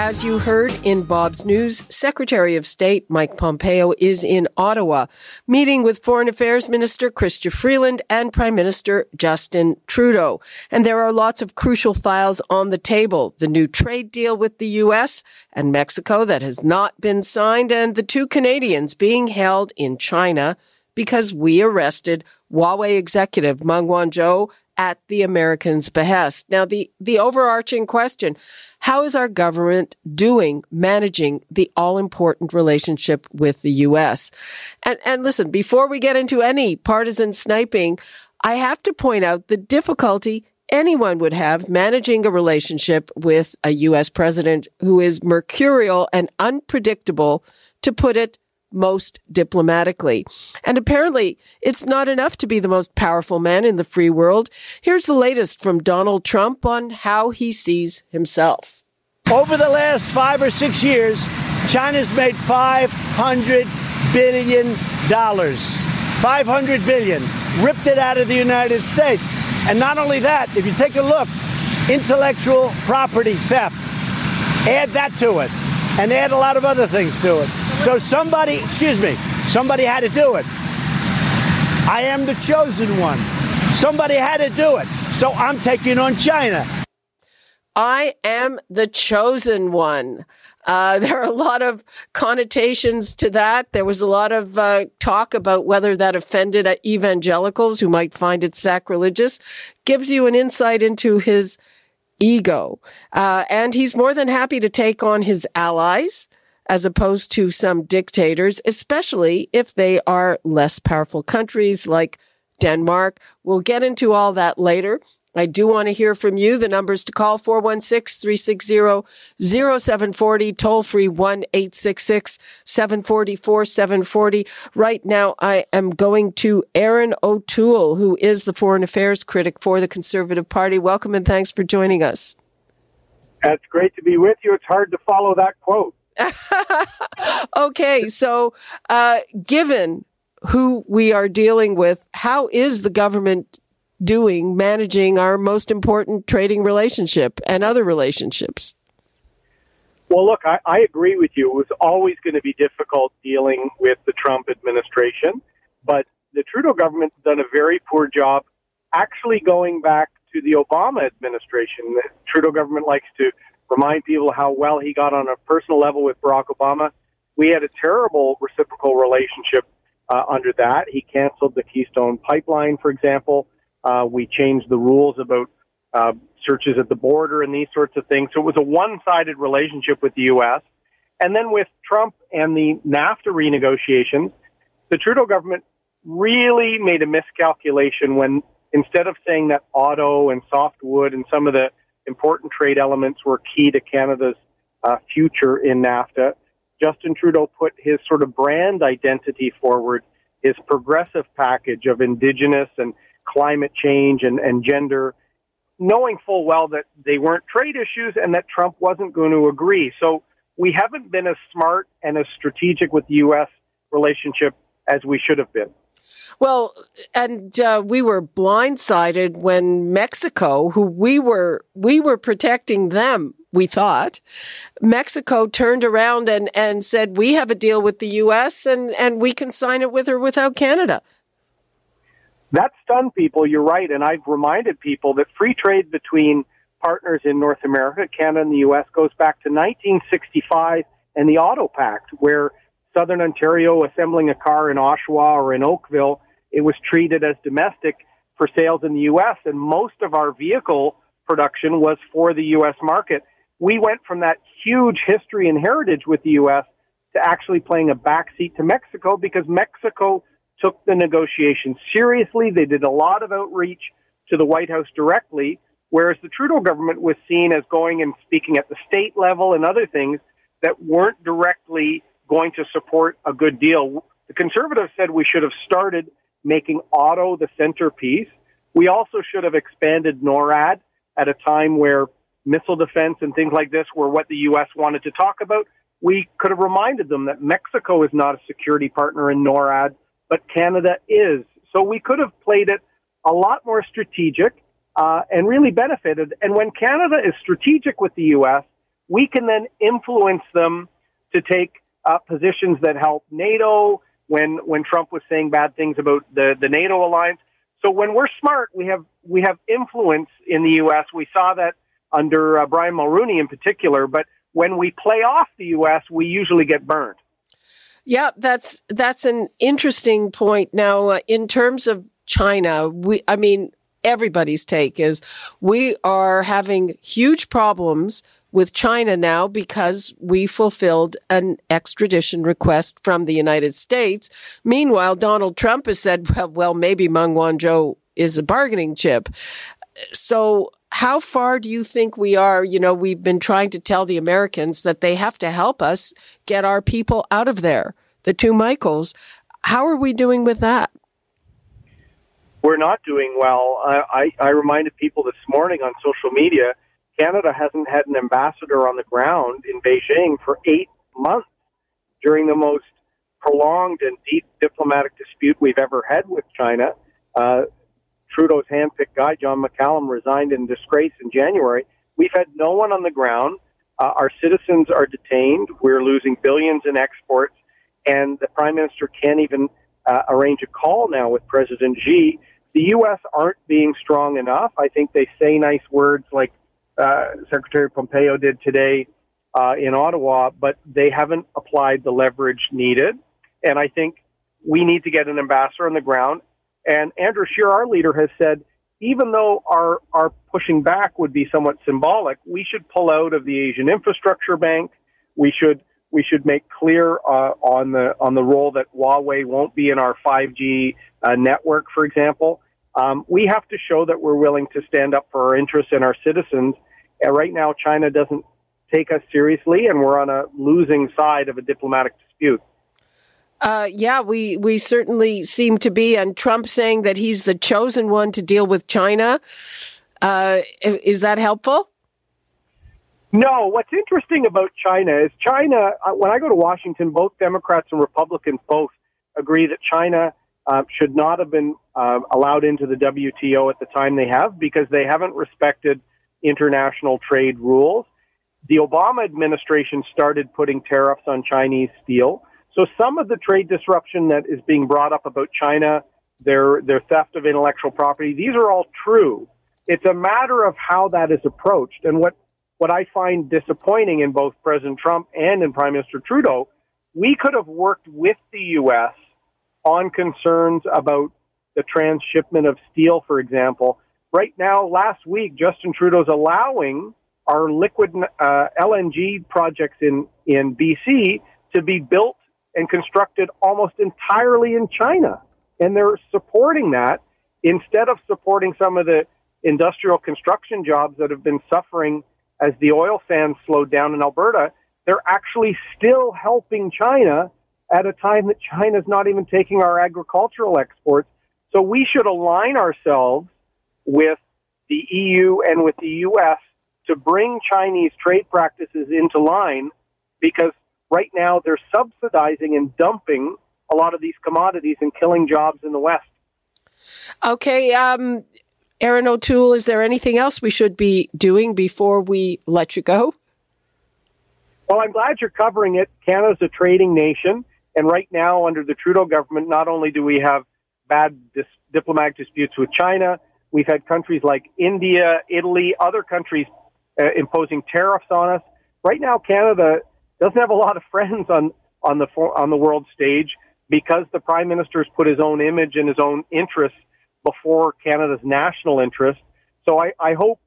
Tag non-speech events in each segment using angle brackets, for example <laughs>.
As you heard in Bob's News, Secretary of State Mike Pompeo is in Ottawa, meeting with Foreign Affairs Minister Chrystia Freeland and Prime Minister Justin Trudeau. And there are lots of crucial files on the table. The new trade deal with the U.S. and Mexico that has not been signed, and the two Canadians being held in China because we arrested Huawei executive Meng Wanzhou at the Americans' behest. Now, the, the overarching question, how is our government doing managing the all important relationship with the U.S.? And, and listen, before we get into any partisan sniping, I have to point out the difficulty anyone would have managing a relationship with a U.S. president who is mercurial and unpredictable, to put it most diplomatically. And apparently, it's not enough to be the most powerful man in the free world. Here's the latest from Donald Trump on how he sees himself. Over the last five or six years, China's made $500 billion. 500 billion, ripped it out of the United States. And not only that, if you take a look, intellectual property theft, add that to it, and they add a lot of other things to it. So somebody, excuse me, somebody had to do it. I am the chosen one. Somebody had to do it. So I'm taking on China. I am the chosen one. Uh, <laughs> there are a lot of connotations to that. There was a lot of uh, talk about whether that offended evangelicals who might find it sacrilegious. Gives you an insight into his ego. Uh, and he's more than happy to take on his allies as opposed to some dictators, especially if they are less powerful countries like Denmark. We'll get into all that later. I do want to hear from you. The numbers to call 416-360-0740, toll free 1-866-740-4740. Right now, I am going to Erin O'Toole, who is the foreign affairs critic for the Conservative Party. Welcome and thanks for joining us. That's great to be with you. It's hard to follow that quote. <laughs> okay, so uh, given who we are dealing with, how is the government doing managing our most important trading relationship and other relationships? Well, look, I, I agree with you. It was always going to be difficult dealing with the Trump administration, but the Trudeau government's done a very poor job actually going back to the Obama administration. The Trudeau government likes to remind people how well he got on a personal level with Barack Obama. We had a terrible reciprocal relationship uh, under that. He canceled the Keystone Pipeline, for example. Uh, we changed the rules about uh, searches at the border and these sorts of things. So it was a one-sided relationship with the U.S. And then with Trump and the NAFTA renegotiations, the Trudeau government really made a miscalculation when instead of saying that auto and softwood and some of the important trade elements were key to Canada's uh, future in NAFTA. Justin Trudeau put his sort of brand identity forward, his progressive package of Indigenous and climate change and, and gender, knowing full well that they weren't trade issues and that Trump wasn't going to agree. So we haven't been as smart and as strategic with the U.S. relationship as we should have been. Well, and uh, we were blindsided when Mexico, who we were we were protecting them, we thought, Mexico turned around and and said we have a deal with the U.S. and and we can sign it with or without Canada. That stunned people. You're right, and I've reminded people that free trade between partners in North America, Canada, and the U.S. goes back to 1965 and the Auto Pact, where Southern Ontario assembling a car in Oshawa or in Oakville, it was treated as domestic for sales in the U.S. and most of our vehicle production was for the U.S. market. We went from that huge history and heritage with the U.S. to actually playing a backseat to Mexico because Mexico took the negotiations seriously. They did a lot of outreach to the White House directly, whereas the Trudeau government was seen as going and speaking at the state level and other things that weren't directly going to support a good deal. The conservatives said we should have started making auto the centerpiece. We also should have expanded NORAD at a time where missile defense and things like this were what the U.S. wanted to talk about. We could have reminded them that Mexico is not a security partner in NORAD, but Canada is. So we could have played it a lot more strategic uh, and really benefited. And when Canada is strategic with the U.S., we can then influence them to take uh, positions that help NATO. When when Trump was saying bad things about the the NATO alliance, so when we're smart, we have we have influence in the U.S. We saw that under uh, Brian Mulroney in particular, but when we play off the U.S., we usually get burned. Yeah, that's that's an interesting point. Now, uh, in terms of China, we I mean everybody's take is we are having huge problems with China now because we fulfilled an extradition request from the United States. Meanwhile, Donald Trump has said, well, well maybe Meng Wanzhou is a bargaining chip. So how far do you think we are? You know, we've been trying to tell the Americans that they have to help us get our people out of there. The two Michaels. How are we doing with that? We're not doing well. I, I, I reminded people this morning on social media Canada hasn't had an ambassador on the ground in Beijing for eight months during the most prolonged and deep diplomatic dispute we've ever had with China. Uh, Trudeau's handpicked guy, John McCallum, resigned in disgrace in January. We've had no one on the ground. Uh, our citizens are detained. We're losing billions in exports. And the Prime Minister can't even uh, arrange a call now with President Xi. The U.S. aren't being strong enough. I think they say nice words like uh, Secretary Pompeo did today uh, in Ottawa, but they haven't applied the leverage needed. And I think we need to get an ambassador on the ground. And Andrew Scheer, our leader, has said even though our, our pushing back would be somewhat symbolic, we should pull out of the Asian Infrastructure Bank. We should we should make clear uh, on the on the role that Huawei won't be in our 5G uh, network, for example. Um, we have to show that we're willing to stand up for our interests and our citizens and right now, China doesn't take us seriously, and we're on a losing side of a diplomatic dispute. Uh, yeah, we, we certainly seem to be. And Trump saying that he's the chosen one to deal with China. Uh, is that helpful? No. What's interesting about China is China, uh, when I go to Washington, both Democrats and Republicans both agree that China uh, should not have been uh, allowed into the WTO at the time they have because they haven't respected international trade rules. The Obama administration started putting tariffs on Chinese steel. So some of the trade disruption that is being brought up about China, their their theft of intellectual property, these are all true. It's a matter of how that is approached. And what what I find disappointing in both President Trump and in Prime Minister Trudeau, we could have worked with the US on concerns about the transshipment of steel, for example, right now, last week, Justin Trudeau's allowing our liquid uh, LNG projects in, in BC to be built and constructed almost entirely in China. And they're supporting that instead of supporting some of the industrial construction jobs that have been suffering as the oil sands slowed down in Alberta. They're actually still helping China at a time that China's not even taking our agricultural exports. So we should align ourselves with the EU and with the US to bring Chinese trade practices into line because right now they're subsidizing and dumping a lot of these commodities and killing jobs in the West. Okay. Um, Erin O'Toole, is there anything else we should be doing before we let you go? Well, I'm glad you're covering it. Canada's a trading nation. And right now, under the Trudeau government, not only do we have bad dis- diplomatic disputes with China, We've had countries like India, Italy, other countries uh, imposing tariffs on us. Right now, Canada doesn't have a lot of friends on on the on the world stage because the prime minister has put his own image and his own interests before Canada's national interest. So I, I hope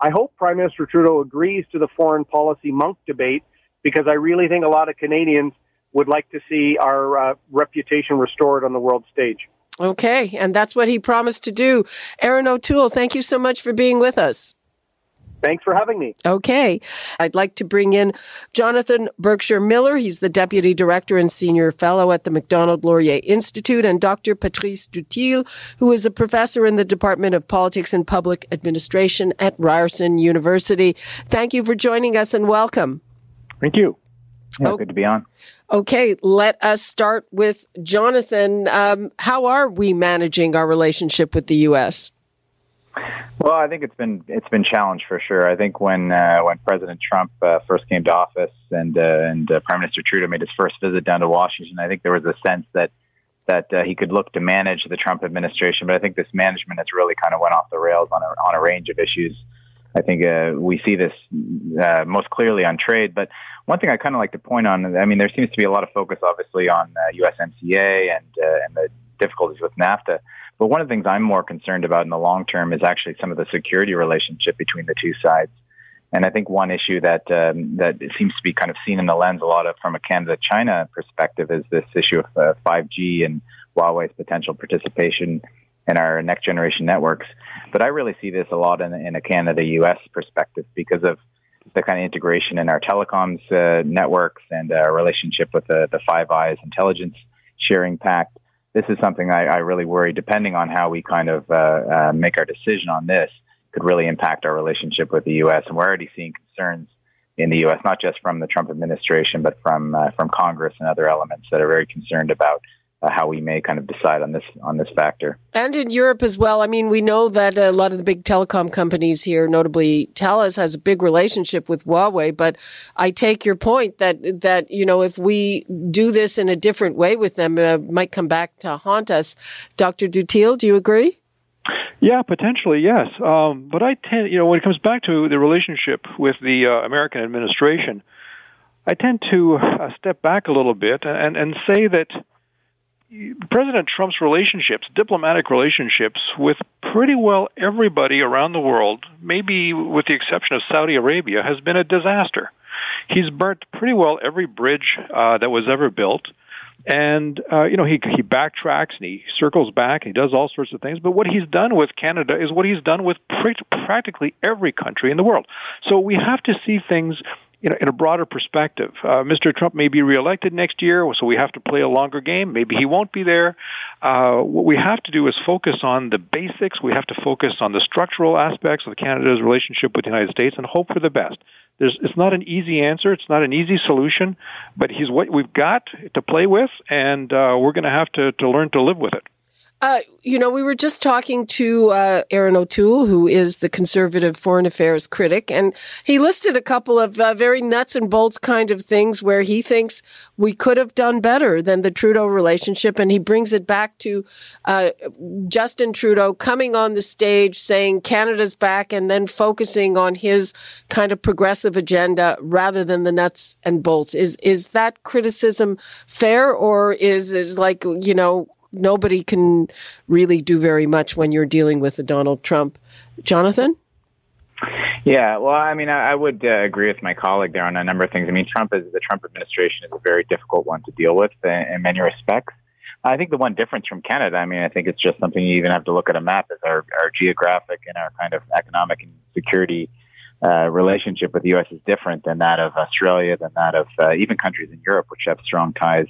I hope Prime Minister Trudeau agrees to the foreign policy Munk debate because I really think a lot of Canadians would like to see our uh, reputation restored on the world stage. Okay, and that's what he promised to do. Erin O'Toole, thank you so much for being with us. Thanks for having me. Okay. I'd like to bring in Jonathan Berkshire Miller. He's the Deputy Director and Senior Fellow at the Macdonald Laurier Institute, and Dr. Patrice Dutil, who is a professor in the Department of Politics and Public Administration at Ryerson University. Thank you for joining us and welcome. Thank you. Yeah, oh, good to be on. Okay, let us start with Jonathan. Um, how are we managing our relationship with the U.S.? Well, I think it's been it's been challenged for sure. I think when uh, when President Trump uh, first came to office and uh, and uh, Prime Minister Trudeau made his first visit down to Washington, I think there was a sense that that uh, he could look to manage the Trump administration. But I think this management has really kind of went off the rails on a on a range of issues. I think uh, we see this most clearly on trade. But one thing I kind of like to point on, I mean, there seems to be a lot of focus, obviously, on USMCA and and the difficulties with NAFTA. But one of the things I'm more concerned about in the long term is actually some of the security relationship between the two sides. And I think one issue that um, that seems to be kind of seen in the lens a lot of from a Canada-China perspective is this issue of uh, 5G and Huawei's potential participation in our next generation networks. But I really see this a lot in, in a Canada-U.S. perspective because of the kind of integration in our telecoms uh, networks and our relationship with the, the Five Eyes intelligence sharing pact this is something I, I really worry, depending on how we kind of uh, uh, make our decision on this, could really impact our relationship with the U.S. And we're already seeing concerns in the U.S., not just from the Trump administration, but from uh, from Congress and other elements that are very concerned about uh, how we may kind of decide on this on this factor. And in Europe as well. I mean, we know that a lot of the big telecom companies here, notably Telus, has a big relationship with Huawei. But I take your point that that you know if we do this in a different way with them, uh, might come back to haunt us. Dr. Dutil, do you agree? Yeah, potentially, yes. Um, but I tend, you know, when it comes back to the relationship with the uh, American administration, I tend to uh, step back a little bit and, and say that President Trump's relationships, diplomatic relationships with pretty well everybody around the world, maybe with the exception of Saudi Arabia, has been a disaster. He's burnt pretty well every bridge uh, that was ever built. And uh, you know he he backtracks and he circles back and he does all sorts of things. But what he's done with Canada is what he's done with pr- practically every country in the world. So we have to see things you know, in a broader perspective. Uh, Mr. Trump may be reelected next year, so we have to play a longer game. Maybe he won't be there. Uh, what we have to do is focus on the basics. We have to focus on the structural aspects of Canada's relationship with the United States and hope for the best. There's, it's not an easy answer. It's not an easy solution, but he's what we've got to play with, and uh, we're going to have to to learn to live with it. Uh, you know, we were just talking to uh, Erin O'Toole, who is the conservative foreign affairs critic, and he listed a couple of uh, very nuts and bolts kind of things where he thinks we could have done better than the Trudeau relationship. And he brings it back to uh, Justin Trudeau coming on the stage saying Canada's back and then focusing on his kind of progressive agenda rather than the nuts and bolts. Is, is that criticism fair or is, is like, you know, nobody can really do very much when you're dealing with a Donald Trump. Jonathan? Yeah, well, I mean, I, I would uh, agree with my colleague there on a number of things. I mean, Trump is the Trump administration is a very difficult one to deal with in, in many respects. I think the one difference from Canada, I mean, I think it's just something you even have to look at a map, is our, our geographic and our kind of economic and security uh, relationship with the U.S. is different than that of Australia, than that of uh, even countries in Europe, which have strong ties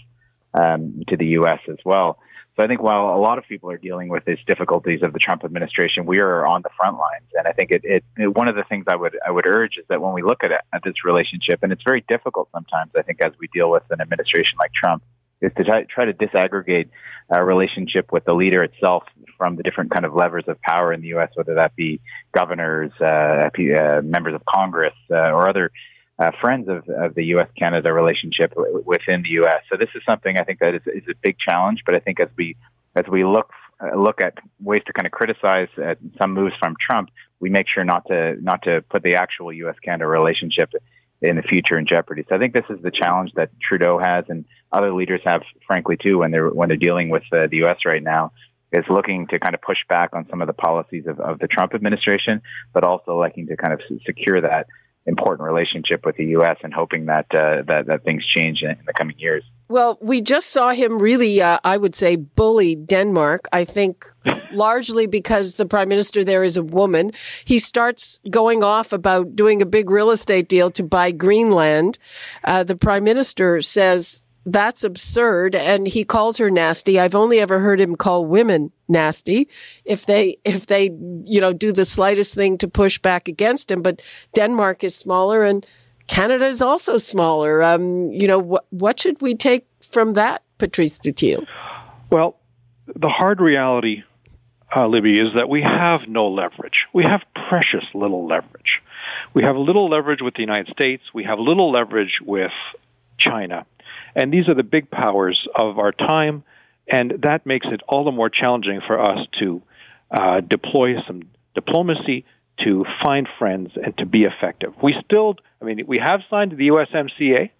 um, to the U.S. as well. So I think while a lot of people are dealing with these difficulties of the Trump administration, we are on the front lines. And I think it, it, it one of the things I would I would urge is that when we look at it, at this relationship, and it's very difficult sometimes, I think, as we deal with an administration like Trump, is to try, try to disaggregate a relationship with the leader itself from the different kind of levers of power in the U.S., whether that be governors, uh, uh, members of Congress, uh, or other uh, friends of, of the U.S. Canada relationship within the U.S. So this is something I think that is, is a big challenge. But I think as we as we look uh, look at ways to kind of criticize uh, some moves from Trump, we make sure not to not to put the actual U.S. Canada relationship in the future in jeopardy. So I think this is the challenge that Trudeau has and other leaders have, frankly, too, when they're when they're dealing with uh, the U.S. right now is looking to kind of push back on some of the policies of, of the Trump administration, but also looking to kind of secure that important relationship with the U.S. and hoping that uh, that, that things change in, in, the coming years. Well, we just saw him really, uh, I would say, bully Denmark. I think <laughs> largely because the prime minister there is a woman. He starts going off about doing a big real estate deal to buy Greenland. Uh, the prime minister says that's absurd and he calls her nasty. I've only ever heard him call women nasty if they, if they, you know, do the slightest thing to push back against him. But Denmark is smaller and Canada is also smaller. Um, you know, what, what should we take from that, Patrice Dutil? Well, the hard reality, uh, Libby, is that we have no leverage. We have precious little leverage. We have little leverage with the United States. We have little leverage with China. And these are the big powers of our time, and that makes it all the more challenging for us to uh, deploy some diplomacy, to find friends, and to be effective. We still, I mean, we have signed the USMCA.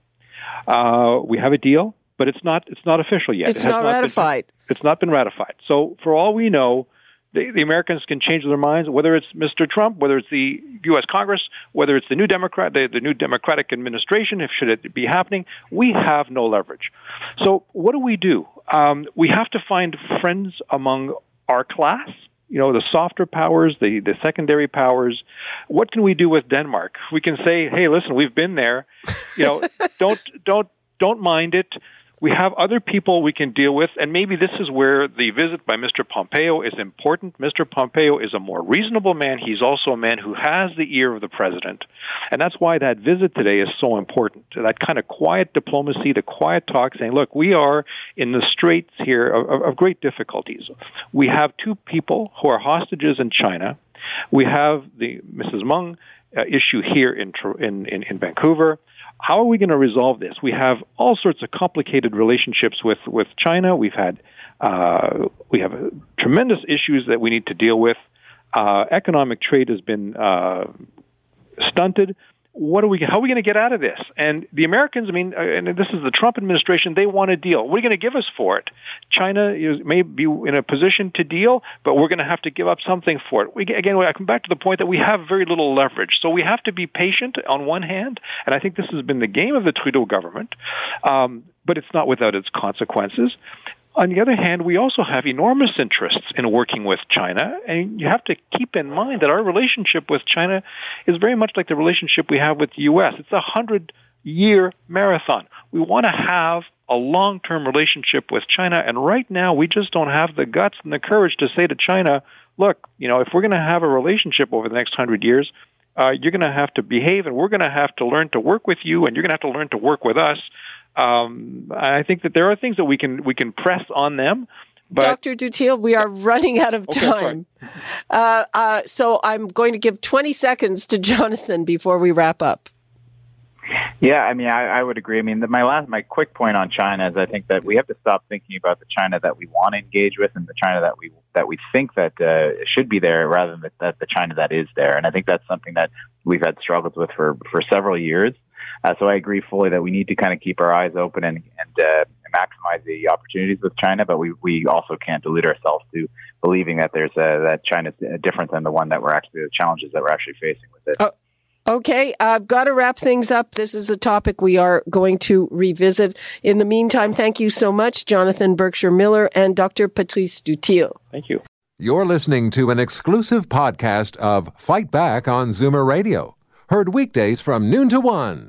Uh, we have a deal, but it's not it's not official yet. It's it not, not ratified. Been, it's not been ratified. So, for all we know, the, the, Americans can change their minds, whether it's Mr. Trump, whether it's the U.S. Congress, whether it's the new Democrat, the, the new Democratic administration. If should it be happening, we have no leverage. So what do we do? Um, we have to find friends among our class. You know, the softer powers, the, the secondary powers. What can we do with Denmark? We can say, "Hey, listen, we've been there. You know, <laughs> don't don't don't mind it we have other people we can deal with, and maybe this is where the visit by Mr. Pompeo is important. Mr. Pompeo is a more reasonable man. He's also a man who has the ear of the president. And that's why that visit today is so important. That kind of quiet diplomacy, the quiet talk saying, look, we are in the straits here of, of great difficulties. We have two people who are hostages in China. We have the Mrs. Meng issue here in, in, in, in Vancouver. How are we going to resolve this? We have all sorts of complicated relationships with, with China. We've had uh, we have uh, tremendous issues that we need to deal with. Uh, economic trade has been uh, stunted what are we how are we going to get out of this? And the americans i mean uh, and this is the trump administration they want a deal. What are you going to give us for it? China is, may be in a position to deal but we're going to have to give up something for it. We, again i come back to the point that we have very little leverage. So we have to be patient on one hand and i think this has been the game of the trudeau government um, but it's not without its consequences on the other hand, we also have enormous interests in working with China, and you have to keep in mind that our relationship with China is very much like the relationship we have with the U.S. It's a hundred year marathon. We want to have a long term relationship with China, and right now we just don't have the guts and the courage to say to China, look, you know, if we're going to have a relationship over the next hundred years, uh, you're going to have to behave, and we're going to have to learn to work with you, and you're going to have to learn to work with us um, I think that there are things that we can we can press on them. But, Dr. Dutil, we are running out of time. Okay, uh, uh, so I'm going to give 20 seconds to <laughs> Jonathan before we wrap up. Yeah, I mean, I, I would agree. I mean, the, my last, my quick point on China is I think that we have to stop thinking about the China that we want to engage with and the China that we that we think that uh, should be there, rather than the, that the China that is there. And I think that's something that we've had struggles with for for several years. Uh, so I agree fully that we need to kind of keep our eyes open and, and uh, maximize the opportunities with China, but we, we also can't delude ourselves to believing that there's a, that China's different than the one that we're actually the challenges that we're actually facing with it. Oh. Okay, I've got to wrap things up. This is a topic we are going to revisit. In the meantime, thank you so much, Jonathan Berkshire Miller and Dr. Patrice Dutil. Thank you. You're listening to an exclusive podcast of Fight Back on Zoomer Radio, heard weekdays from noon to one.